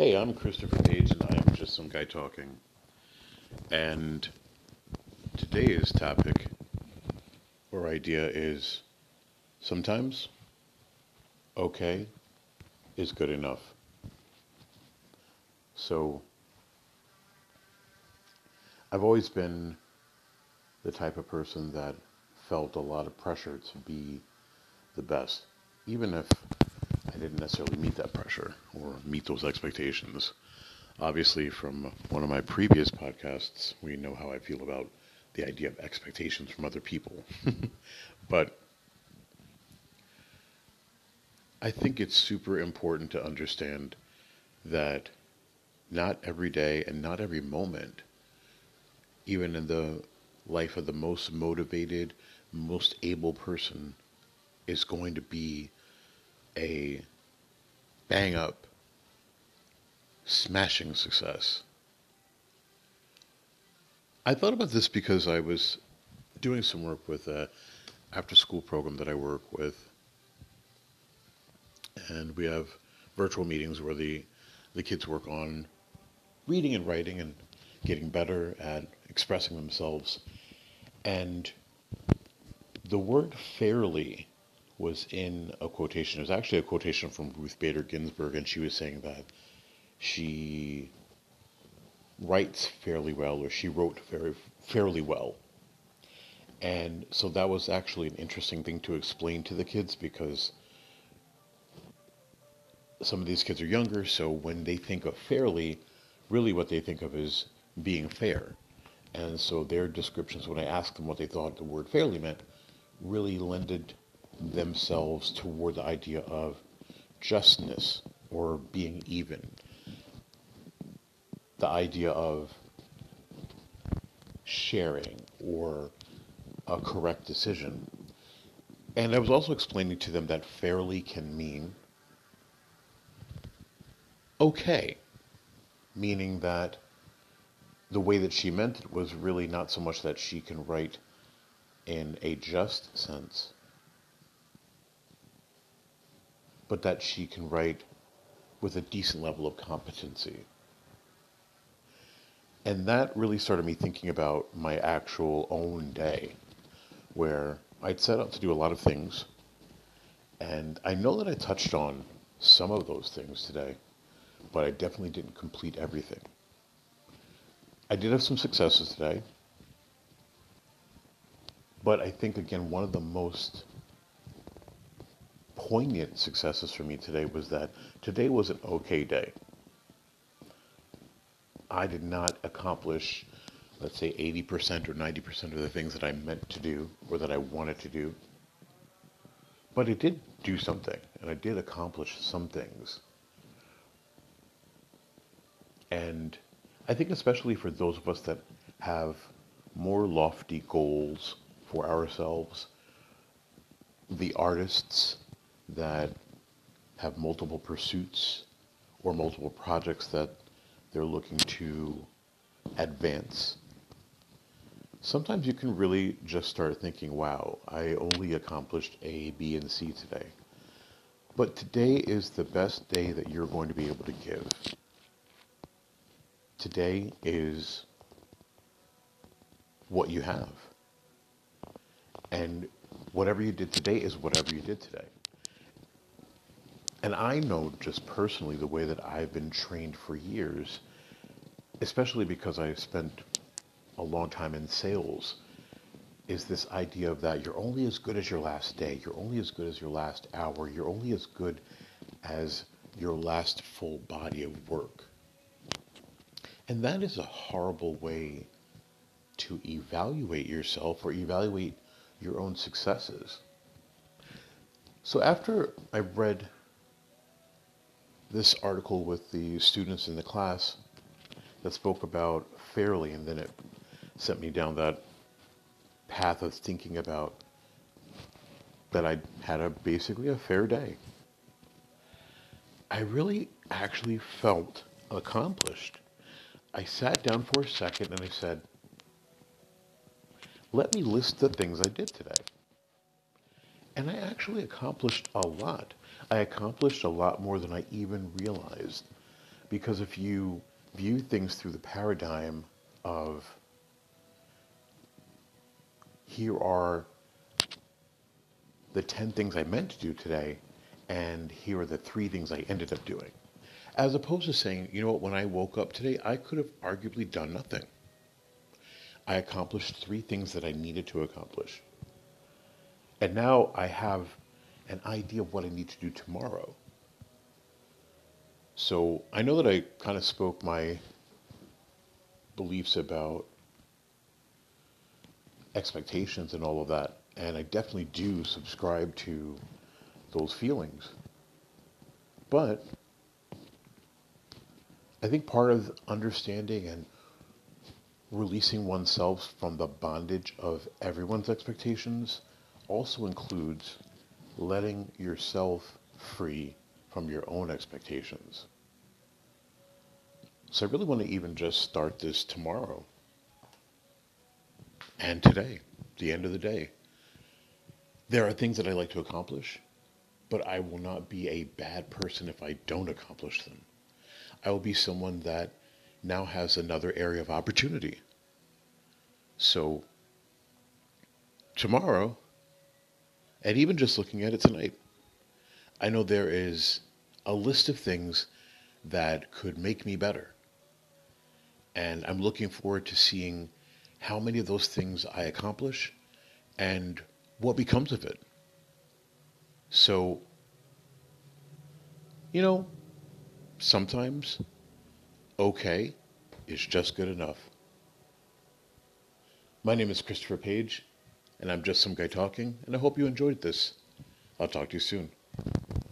Hey, I'm Christopher Page, and I am just some guy talking. And today's topic or idea is sometimes okay is good enough. So, I've always been the type of person that felt a lot of pressure to be the best, even if I didn't necessarily meet that pressure or meet those expectations. Obviously, from one of my previous podcasts, we know how I feel about the idea of expectations from other people. but I think it's super important to understand that not every day and not every moment, even in the life of the most motivated, most able person, is going to be a bang up, smashing success. I thought about this because I was doing some work with a after school program that I work with. And we have virtual meetings where the, the kids work on reading and writing and getting better at expressing themselves. And the word fairly was in a quotation. It was actually a quotation from Ruth Bader Ginsburg, and she was saying that she writes fairly well, or she wrote very fairly well. And so that was actually an interesting thing to explain to the kids because some of these kids are younger, so when they think of fairly, really what they think of is being fair. And so their descriptions, when I asked them what they thought the word fairly meant, really lended themselves toward the idea of justness or being even. The idea of sharing or a correct decision. And I was also explaining to them that fairly can mean okay, meaning that the way that she meant it was really not so much that she can write in a just sense, but that she can write with a decent level of competency. And that really started me thinking about my actual own day, where I'd set out to do a lot of things. And I know that I touched on some of those things today, but I definitely didn't complete everything. I did have some successes today, but I think, again, one of the most poignant successes for me today was that today was an okay day. I did not accomplish, let's say, 80% or 90% of the things that I meant to do or that I wanted to do. But I did do something, and I did accomplish some things. And I think, especially for those of us that have more lofty goals for ourselves, the artists that have multiple pursuits or multiple projects that they're looking to advance, sometimes you can really just start thinking, wow, I only accomplished A, B, and C today. But today is the best day that you're going to be able to give. Today is what you have. And whatever you did today is whatever you did today. And I know just personally the way that I've been trained for years, especially because I've spent a long time in sales, is this idea of that you're only as good as your last day, you're only as good as your last hour, you're only as good as your last full body of work. And that is a horrible way to evaluate yourself or evaluate your own successes. So after I read this article with the students in the class that spoke about fairly, and then it sent me down that path of thinking about that I had a basically a fair day. I really actually felt accomplished. I sat down for a second and I said, let me list the things I did today. And I actually accomplished a lot. I accomplished a lot more than I even realized. Because if you view things through the paradigm of here are the 10 things I meant to do today, and here are the three things I ended up doing. As opposed to saying, you know what, when I woke up today, I could have arguably done nothing. I accomplished three things that I needed to accomplish. And now I have an idea of what I need to do tomorrow. So I know that I kind of spoke my beliefs about expectations and all of that, and I definitely do subscribe to those feelings. But I think part of understanding and releasing oneself from the bondage of everyone's expectations also includes letting yourself free from your own expectations. So I really want to even just start this tomorrow and today, the end of the day. There are things that I like to accomplish, but I will not be a bad person if I don't accomplish them. I will be someone that now has another area of opportunity. So, tomorrow, and even just looking at it tonight, I know there is a list of things that could make me better. And I'm looking forward to seeing how many of those things I accomplish and what becomes of it. So, you know, sometimes okay is just good enough. My name is Christopher Page, and I'm just some guy talking, and I hope you enjoyed this. I'll talk to you soon.